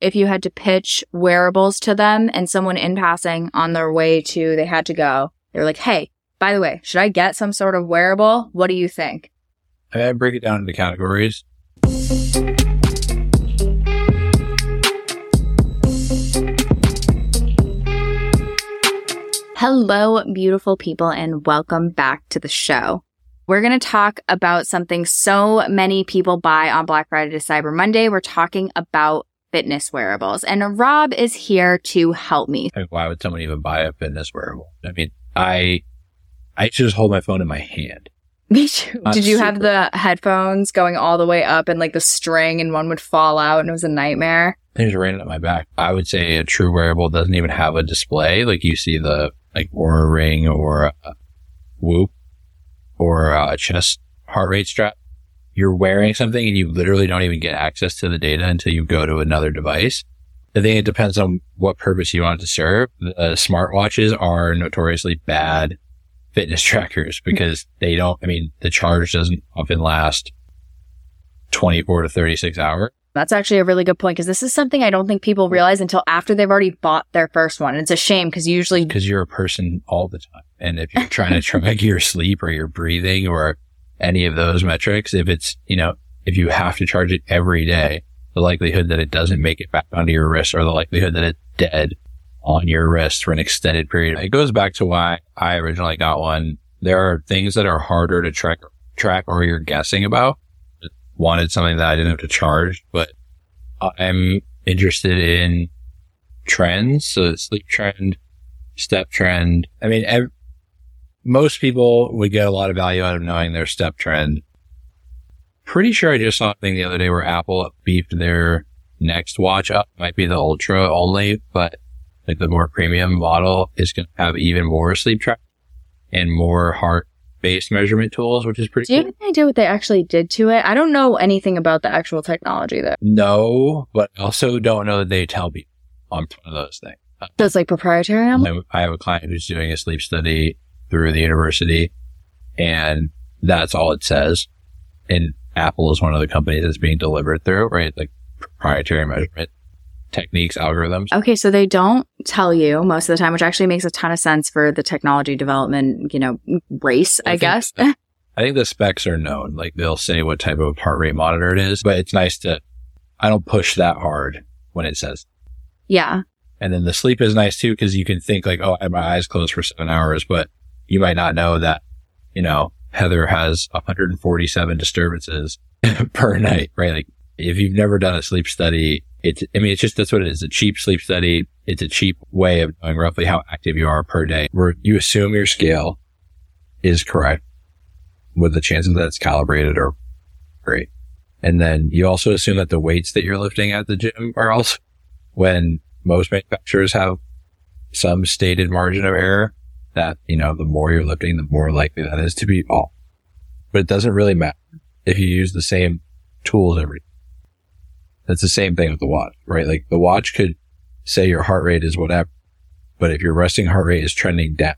if you had to pitch wearables to them and someone in passing on their way to, they had to go, they were like, Hey, by the way, should I get some sort of wearable? What do you think? I break it down into categories. Hello, beautiful people, and welcome back to the show. We're going to talk about something so many people buy on Black Friday to Cyber Monday. We're talking about fitness wearables, and Rob is here to help me. Like, why would someone even buy a fitness wearable? I mean, I, I just hold my phone in my hand. Me too. Not Did you have the headphones going all the way up and like the string and one would fall out and it was a nightmare? They just ran it at my back. I would say a true wearable doesn't even have a display. Like you see the like Oura Ring or a Whoop or a chest heart rate strap. You're wearing something and you literally don't even get access to the data until you go to another device. I think it depends on what purpose you want it to serve. Uh, smartwatches are notoriously bad fitness trackers because they don't, I mean, the charge doesn't often last 24 to 36 hours. That's actually a really good point because this is something I don't think people realize until after they've already bought their first one. And it's a shame because usually because you're a person all the time. And if you're trying to track your sleep or your breathing or any of those metrics, if it's, you know, if you have to charge it every day, the likelihood that it doesn't make it back onto your wrist or the likelihood that it's dead on your wrist for an extended period. It goes back to why I originally got one. There are things that are harder to track, track or you're guessing about. Wanted something that I didn't have to charge, but I'm interested in trends. So sleep trend, step trend. I mean, ev- most people would get a lot of value out of knowing their step trend. Pretty sure I just saw a thing the other day where Apple beefed their next watch up. Might be the Ultra only, but like the more premium model is going to have even more sleep track and more heart based measurement tools, which is pretty do you cool. have any idea what they actually did to it? I don't know anything about the actual technology though. No, but I also don't know that they tell people on one of those things. It's like proprietary. I'm like, I I have a client who's doing a sleep study through the university and that's all it says. And Apple is one of the companies that's being delivered through, right? Like proprietary measurement techniques, algorithms. Okay, so they don't tell you most of the time, which actually makes a ton of sense for the technology development, you know, race, I, think guess. that- I think the specs are known. Like they'll say what type of heart rate monitor it is, but it's nice to, I don't push that hard when it says. yeah. And then the sleep is nice too, because you can think like, oh, I had my eyes closed for seven hours, but you might not know that, you know, Heather has 147 disturbances per night, right? Like if you've never done a sleep study, it's, I mean, it's just, that's what it is. A cheap sleep study. It's a cheap way of knowing roughly how active you are per day where you assume your scale is correct with the chances that it's calibrated are great. And then you also assume that the weights that you're lifting at the gym are also when most manufacturers have some stated margin of error that, you know, the more you're lifting, the more likely that is to be off. But it doesn't really matter if you use the same tools every That's the same thing with the watch, right? Like the watch could say your heart rate is whatever, but if your resting heart rate is trending down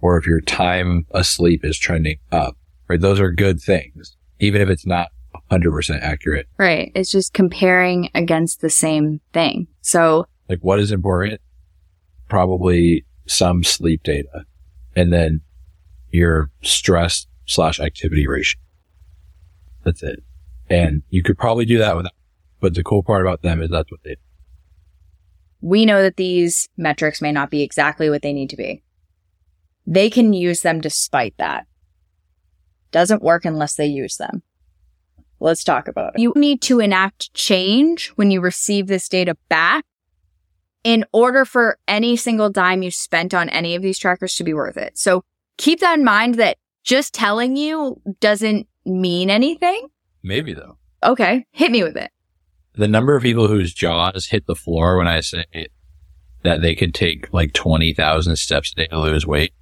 or if your time asleep is trending up, right? Those are good things, even if it's not 100% accurate. Right. It's just comparing against the same thing. So like what is important? Probably some sleep data and then your stress slash activity ratio. That's it. And you could probably do that without, but the cool part about them is that's what they do. we know that these metrics may not be exactly what they need to be. They can use them despite that. Doesn't work unless they use them. Let's talk about it. You need to enact change when you receive this data back in order for any single dime you spent on any of these trackers to be worth it. So keep that in mind that just telling you doesn't mean anything. Maybe though. Okay, hit me with it. The number of people whose jaws hit the floor when I say that they could take like 20,000 steps a day to lose weight,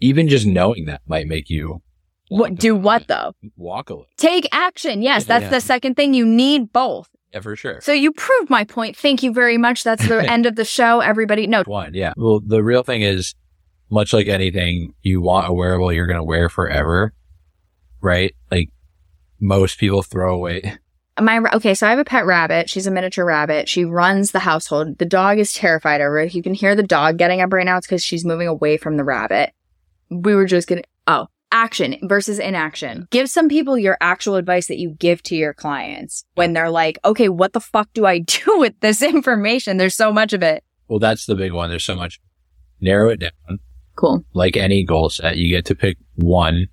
even just knowing that might make you What do what though? walk a little. Take action. Yes, that's Yeah. the second thing. You need both. Yeah, for sure. So you proved my point. Thank you very much. That's the end of the show. Everybody, no, One, yeah. Well, the real thing is, much like anything, you want a wearable you're going to wear forever, right? Like most people throw away my okay, so I have a pet rabbit. She's a miniature rabbit. She runs the household. The dog is terrified of her. You can hear the dog getting up right now. It's because she's moving away from the rabbit. We were just gonna oh action versus inaction. Give some people your actual advice that you give to your clients when they're like, okay, what the fuck do I do with this information? There's so much of it. Well, that's the big one. There's so much. Narrow it down. Cool. Like any goal set, you get to pick one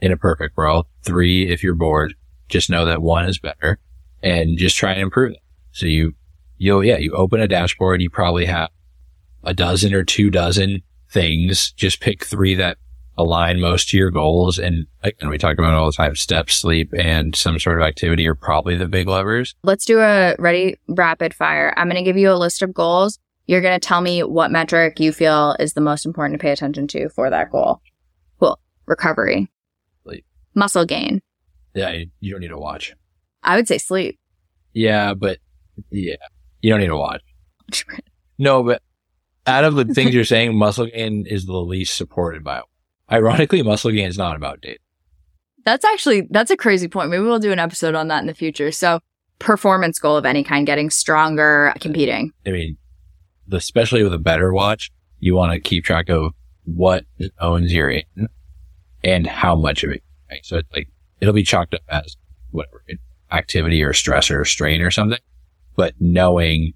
in a perfect world, three if you're bored. Just know that one is better and just try and improve it. So you, you'll, yeah, you open a dashboard. You probably have a dozen or two dozen things. Just pick three that align most to your goals. And again, we talk about all the time, steps, sleep, and some sort of activity are probably the big levers. Let's do a ready rapid fire. I'm going to give you a list of goals. You're going to tell me what metric you feel is the most important to pay attention to for that goal. Cool. Recovery. Sleep. Muscle gain. Yeah, you, you don't need to watch. I would say sleep. Yeah, but yeah, you don't need to watch. No, but out of the things you're saying, muscle gain is the least supported by. Ironically, muscle gain is not about date. That's actually, that's a crazy point. Maybe we'll do an episode on that in the future. So performance goal of any kind, getting stronger, competing. I mean, especially with a better watch, you want to keep track of what owns your in and how much of it. Right? So it's like, it'll be chalked up as whatever activity or stress or strain or something, but knowing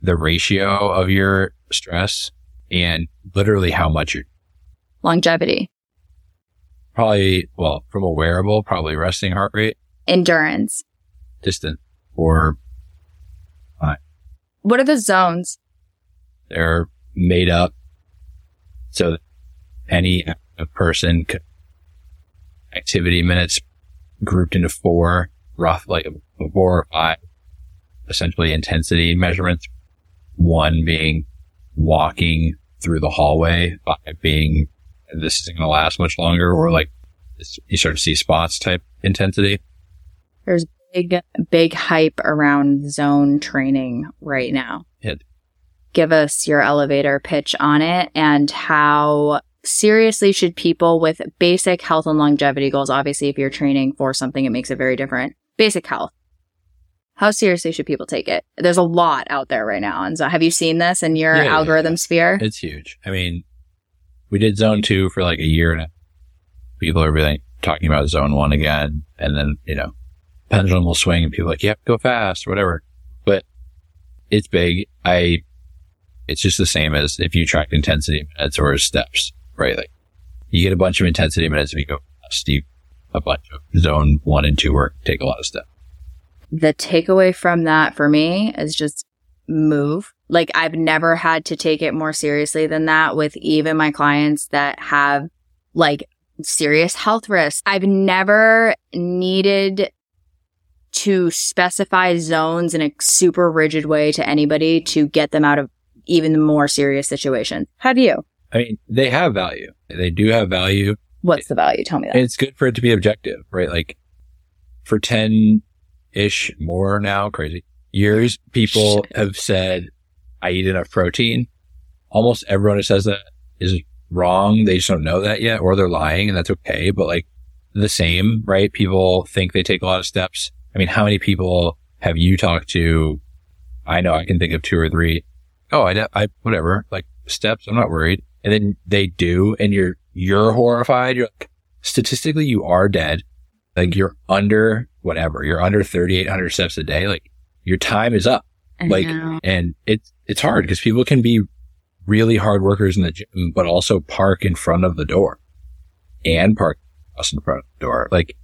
the ratio of your stress and literally how much you're longevity, probably, well, from a wearable, probably resting heart rate, endurance, distant or what are the zones? they're made up so that any person could activity minutes grouped into four rough, like four or five essentially intensity measurements. One being walking through the hallway, five being this isn't going to last much longer, or like you start to see spots type intensity. There's big, big hype around zone training right now. Yeah. Give us your elevator pitch on it and how seriously should people with basic health and longevity goals, obviously, if you're training for something, it makes it very different. Basic health. How seriously should people take it? There's a lot out there right now. And so have you seen this in your yeah, algorithm yeah. sphere? It's huge. I mean, we did zone two for like a year and a people are really talking about zone one again. And then, you know, pendulum will swing and people like, yep, go fast, whatever. But it's big. I, it's just the same as if you track intensity minutes or steps, right? Like you get a bunch of intensity minutes if you go you a bunch of zone one and two work, take a lot of steps. the takeaway from that for me is just move. Like I've never had to take it more seriously than that with even my clients that have like serious health risks. I've never needed to specify zones in a super rigid way to anybody to get them out of even the more serious situations. How do you? I mean, they have value. They do have value. What's the value? Tell me that. It's good for it to be objective, right? Like for 10 ish more now, crazy years, people have said, I eat enough protein. Almost everyone who says that is wrong. They just don't know that yet, or they're lying and that's okay. But like the same, right? People think they take a lot of steps. I mean, how many people have you talked to? I know I can think of two or three. Oh, I, I, whatever, like steps. I'm not worried. And then they do and you're, you're horrified. You're like, statistically, you are dead. Like you're under whatever. You're under 3,800 steps a day. Like your time is up. I Like, know. and it's, it's hard because people can be really hard workers in the gym, but also park in front of the door and park us in front of the door. Like,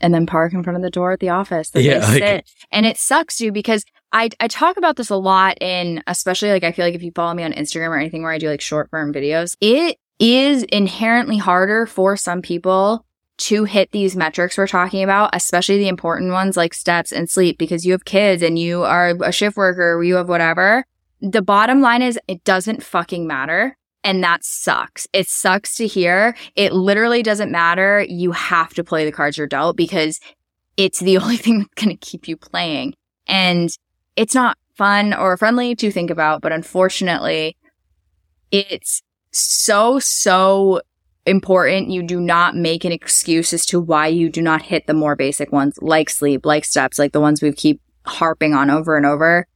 and then park in front of the door at the office that Yeah, like- sit. And it sucks too because I I talk about this a lot in especially like I feel like if you follow me on Instagram or anything where I do like short form videos, it is inherently harder for some people to hit these metrics we're talking about, especially the important ones like steps and sleep because you have kids and you are a shift worker or you have whatever. The bottom line is it doesn't fucking matter. And that sucks. It sucks to hear. It literally doesn't matter. You have to play the cards you're dealt because it's the only thing that's going to keep you playing. And it's not fun or friendly to think about, but unfortunately, it's so, so important you do not make an excuse as to why you do not hit the more basic ones like sleep, like steps, like the ones we keep harping on over and over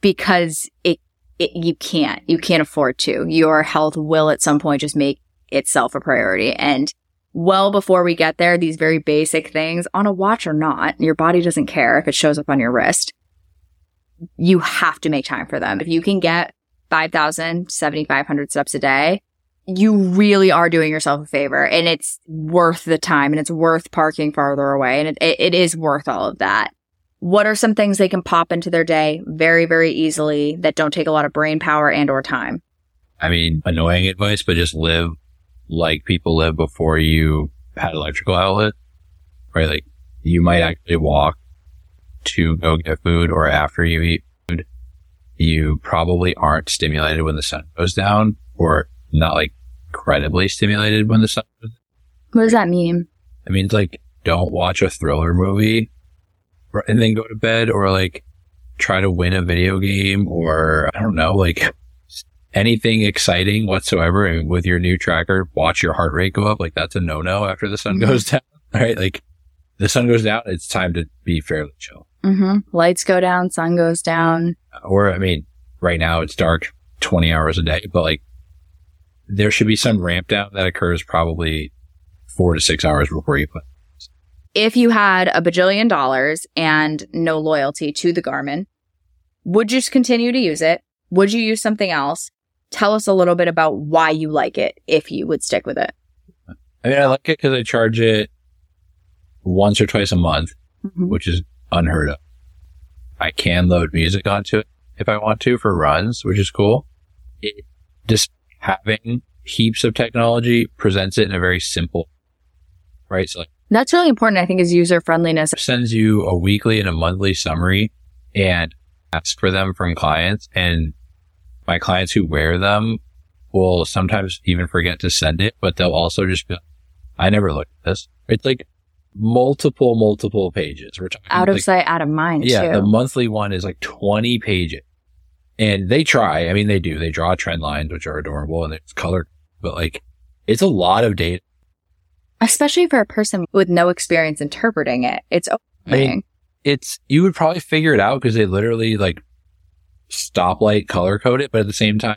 because it, it you can't. You can't afford to. Your health will at some point just make itself a priority. And well before we get there, these very basic things on a watch or not, your body doesn't care if it shows up on your wrist. You have to make time for them. If you can get 5,000, 7,500 steps a day, you really are doing yourself a favor and it's worth the time and it's worth parking farther away and it, it, it is worth all of that. What are some things they can pop into their day very, very easily that don't take a lot of brain power and or time? I mean, annoying advice, but just live like people live before you had electrical outlet, right? Like you might actually walk to go get food or after you eat food. You probably aren't stimulated when the sun goes down or not like incredibly stimulated when the sun goes down. What does that mean? I mean, like don't watch a thriller movie and then go to bed or like try to win a video game or I don't know, like anything exciting whatsoever and with your new tracker, watch your heart rate go up. Like that's a no no after the sun Mhm. goes down. Right. Like the sun goes down, it's time to be fairly chill. Mm-hmm. Lights go down, sun goes down. Or, I mean, right now it's dark 20 hours a day, but like there should be some ramp down that occurs probably four to six hours before you put. If you had a bajillion dollars and no loyalty to the Garmin, would you just continue to use it? Would you use something else? Tell us a little bit about why you like it if you would stick with it. I mean, I like it because I charge it once or twice a month, mm-hmm. which is unheard of. I can load music onto it if I want to for runs, which is cool. It, just having heaps of technology presents it in a very simple, right? So like That's really important, I think, is user friendliness. sends you a weekly and a monthly summary and ask for them from clients. And my clients who wear them will sometimes even forget to send it, but they'll also just be like, I never looked at this. It's like multiple, multiple pages. We're talking Out of like, sight, out of mind, yeah, the monthly one is like 20 pages. And they try. I mean, they do. They draw trend lines, which are adorable and it's colored, but like it's a lot of data. Especially for a person with no experience interpreting it. It's I overwhelming. mean, it's, you would probably figure it out because they literally like stoplight color code it, but at the same time,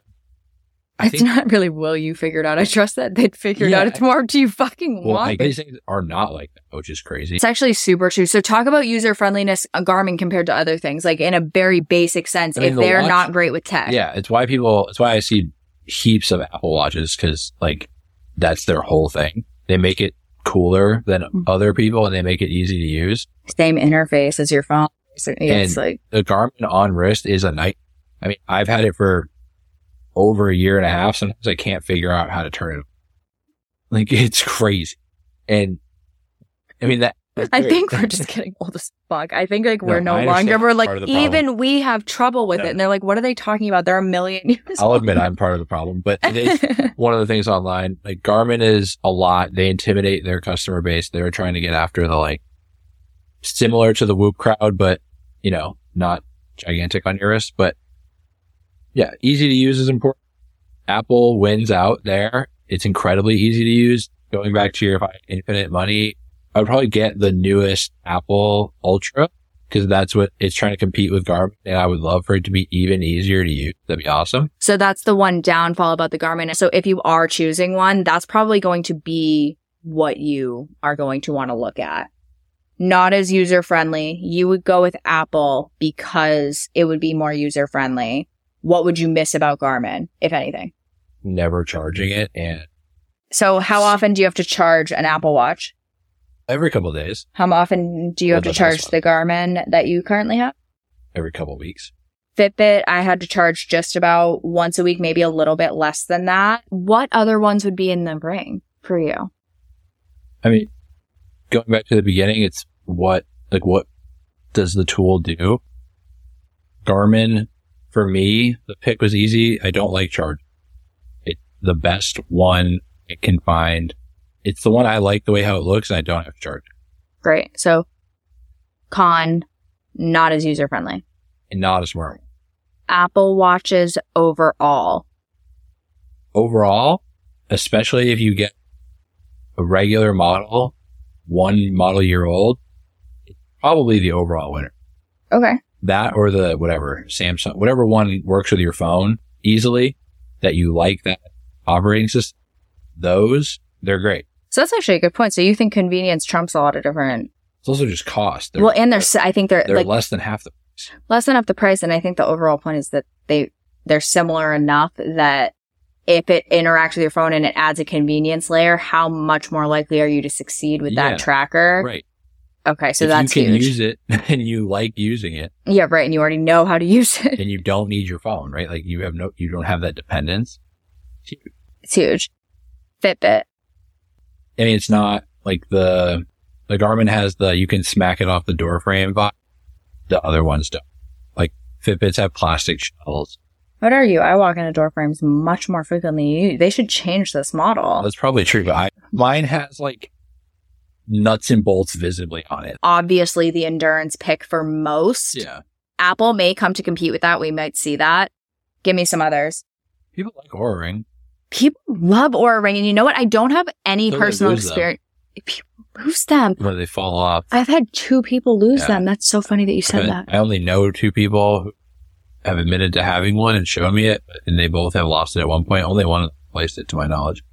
I it's think not really will you figure it out. I trust that they'd figure it out. It's more do you fucking well, want like, it? these things are not like that, which is crazy. It's actually super true. So talk about user friendliness on Garmin compared to other things, like in a very basic sense, I mean, if the they're watch- not great with tech. Yeah, it's why people, it's why I see heaps of Apple watches because like that's their whole thing. They make it cooler than Mhm. other people and they make it easy to use. Same interface as your phone. So, it's And- like The Garmin on wrist is a night. I mean, I've had it for over a year and a half. Sometimes I can't figure out how to turn it. Like it's crazy. And I mean that. I think we're just getting old as fuck. I think like we're No, no, longer we're like the problem. even we have trouble with Yeah. it. And they're like, what are they talking about? They're a million years I'll old. admit I'm part of the problem, but it is one of the things online. Like Garmin is a lot. They intimidate their customer base. They're trying to get after the like similar to the Whoop crowd, but you know, not gigantic on your wrist. But yeah, easy to use is important. Apple wins out there. It's incredibly easy to use. Going back to your if I had infinite money, I would probably get the newest Apple Ultra because that's what it's trying to compete with Garmin. And I would love for it to be even easier to use. That'd be awesome. So that's the one downfall about the Garmin. So if you are choosing one, that's probably going to be what you are going to want to look at. Not as user friendly. You would go with Apple because it would be more user friendly. What would you miss about Garmin, if anything? never charging it and So how often do you have to charge an Apple Watch? Every couple of days, How often do you have to charge the Garmin that you currently have? every couple of weeks. Fitbit, I had to charge just about once a week, maybe a little bit less than that. What other ones would be in the ring for you? I mean, going back to the beginning, it's what, like, what does the tool do? Garmin, for me, the pick was easy. I don't like charge. It's the best one it can find. It's the one I like the way how it looks and I don't have to charge. Great. So con, not as user friendly. And not as smart. Apple watches overall. Overall, especially if you get a regular model, one model year old, probably the overall winner. Okay. That or the whatever Samsung, whatever one works with your phone easily that you like that operating system. Those they're great. So that's actually a good point. So you think convenience trumps a lot of different. It's also just cost. They're, well, and they're, I think they're, they're like less than half the price. less than half the price. And I think the overall point is that they, they're similar enough that if it interacts with your phone and it adds a convenience layer, how much more likely are you to succeed with Yeah. that tracker? Right. Okay. So if that's you can huge. use it and you like using it yeah. Right. And you already know how to use it. and you don't need your phone, right? Like you have no, you don't have that dependence. It's huge. Fitbit. I mean, it's not like the, the Garmin has the, you can smack it off the door frame vibe. The other ones don't. Like Fitbits have plastic shells. What are you? I walk into door frames much more frequently. you. They should change this model. That's probably true, but I, mine has like nuts and bolts visibly on it. Obviously, the endurance pick for most. Yeah. Apple may come to compete with that. We might see that. Give me some others. People like Oura Ring. People love Oura Ring, and you know what? I don't have any Don't personal lose them? experience. People lose them. When they fall off. I've had two people lose Yeah. them. That's so funny that you said that. I only know two people who have admitted to having one and shown me it, and they both have lost it at one point. Only one placed it to my knowledge.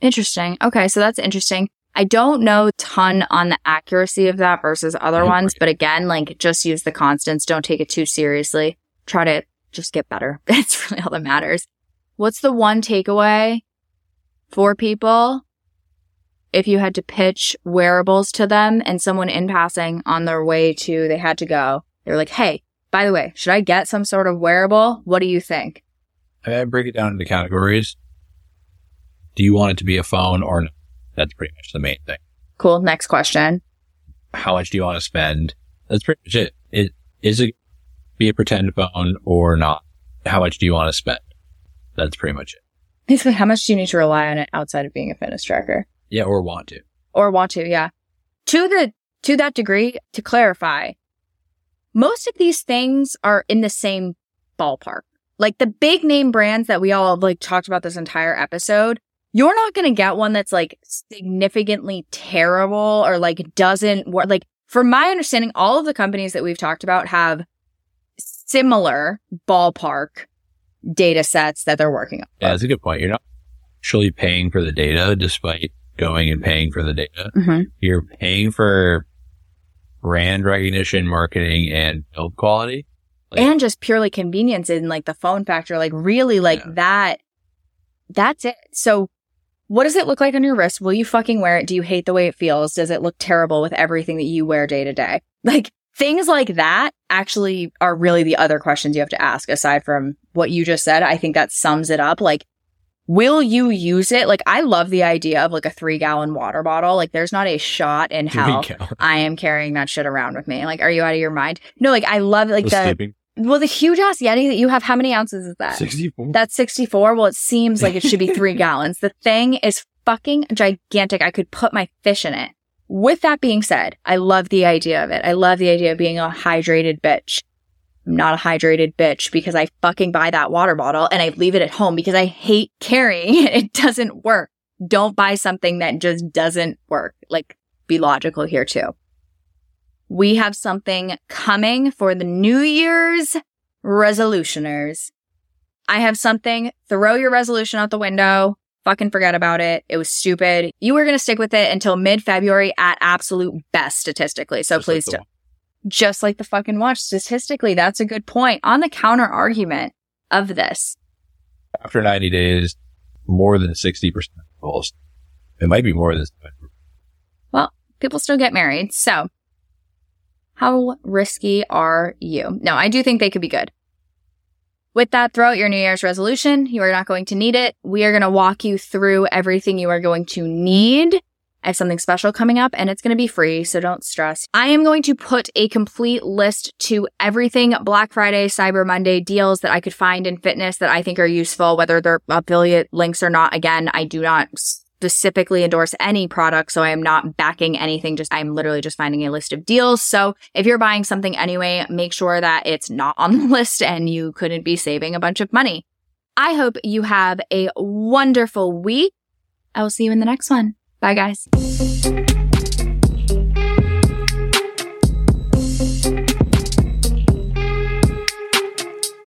Interesting. Okay, so that's interesting. I don't know a ton on the accuracy of that versus other Right. ones, but again, like just use the constants. Don't take it too seriously. Try to just get better. That's really all that matters. What's the one takeaway for people if you had to pitch wearables to them and someone in passing on their way to, they had to go, they're like, Hey, by the way, should I get some sort of wearable? What do you think? I break it down into categories. Do you want it to be a phone or not? That's pretty much the main thing. Cool. Next question. How much do you want to spend? That's pretty much it. It is it be a pretend phone or not? How much do you want to spend? That's pretty much it. Basically, how much do you need to rely on it outside of being a fitness tracker? Yeah, or want to. or want to, yeah. To the to that degree, to clarify, most of these things are in the same ballpark. Like the big name brands that we all have like talked about this entire episode, you're not going to get one that's like significantly terrible or like doesn't work. Like from my understanding, all of the companies that we've talked about have similar ballpark data sets that they're working on. Yeah, that's a good point. You're not actually paying for the data despite going and paying for the data. Mm-hmm. You're paying for brand recognition, marketing, and build quality. Like- and just purely convenience in like the phone factor, like really like Yeah. that. That's it. So what does it look like on your wrist? Will you fucking wear it? Do you hate the way it feels? Does it look terrible with everything that you wear day to day? Like things like that actually are really the other questions you have to ask aside from what you just said. I think that sums it up. Like, will you use it? Like, I love the idea of like a three gallon water bottle. Like, there's not a shot in hell I am carrying that shit around with me. Like, are you out of your mind? No, like I love like The the well, the huge ass Yeti that you have, how many ounces is that? 64. That's 64. Well, it seems like it should be three gallons. The thing is fucking gigantic. I could put my fish in it. With that being said, I love the idea of it. I love the idea of being a hydrated bitch. I'm not a hydrated bitch because I fucking buy that water bottle and I leave it at home because I hate carrying it. It doesn't work. Don't buy something that just doesn't work. Like, be logical here too. We have something coming for the New Year's resolutioners. I have something. Throw your resolution out the window. Fucking forget about it. It was stupid. You were going to stick with it until mid February at absolute best statistically. So Just please the don't. Just like the fucking watch. Statistically, that's a good point. On the counter argument of this, After 90 days, more than 60% of goals. It might be more than well, people still get married. So how risky are you? No, I do think they could be good. With that, throw out your New Year's resolution. You are not going to need it. We are going to walk you through everything you are going to need. I have something special coming up and it's going to be free, so don't stress. I am going to put a complete list to everything Black Friday, Cyber Monday deals that I could find in fitness that I think are useful, whether they're affiliate links or not. Again, I do not specifically endorse any product, so I am not backing anything. Just I'm literally just finding a list of deals. So if you're buying something anyway, make sure that it's not on the list and you couldn't be saving a bunch of money. I hope you have a wonderful week. I will see you in the next one. Bye, guys.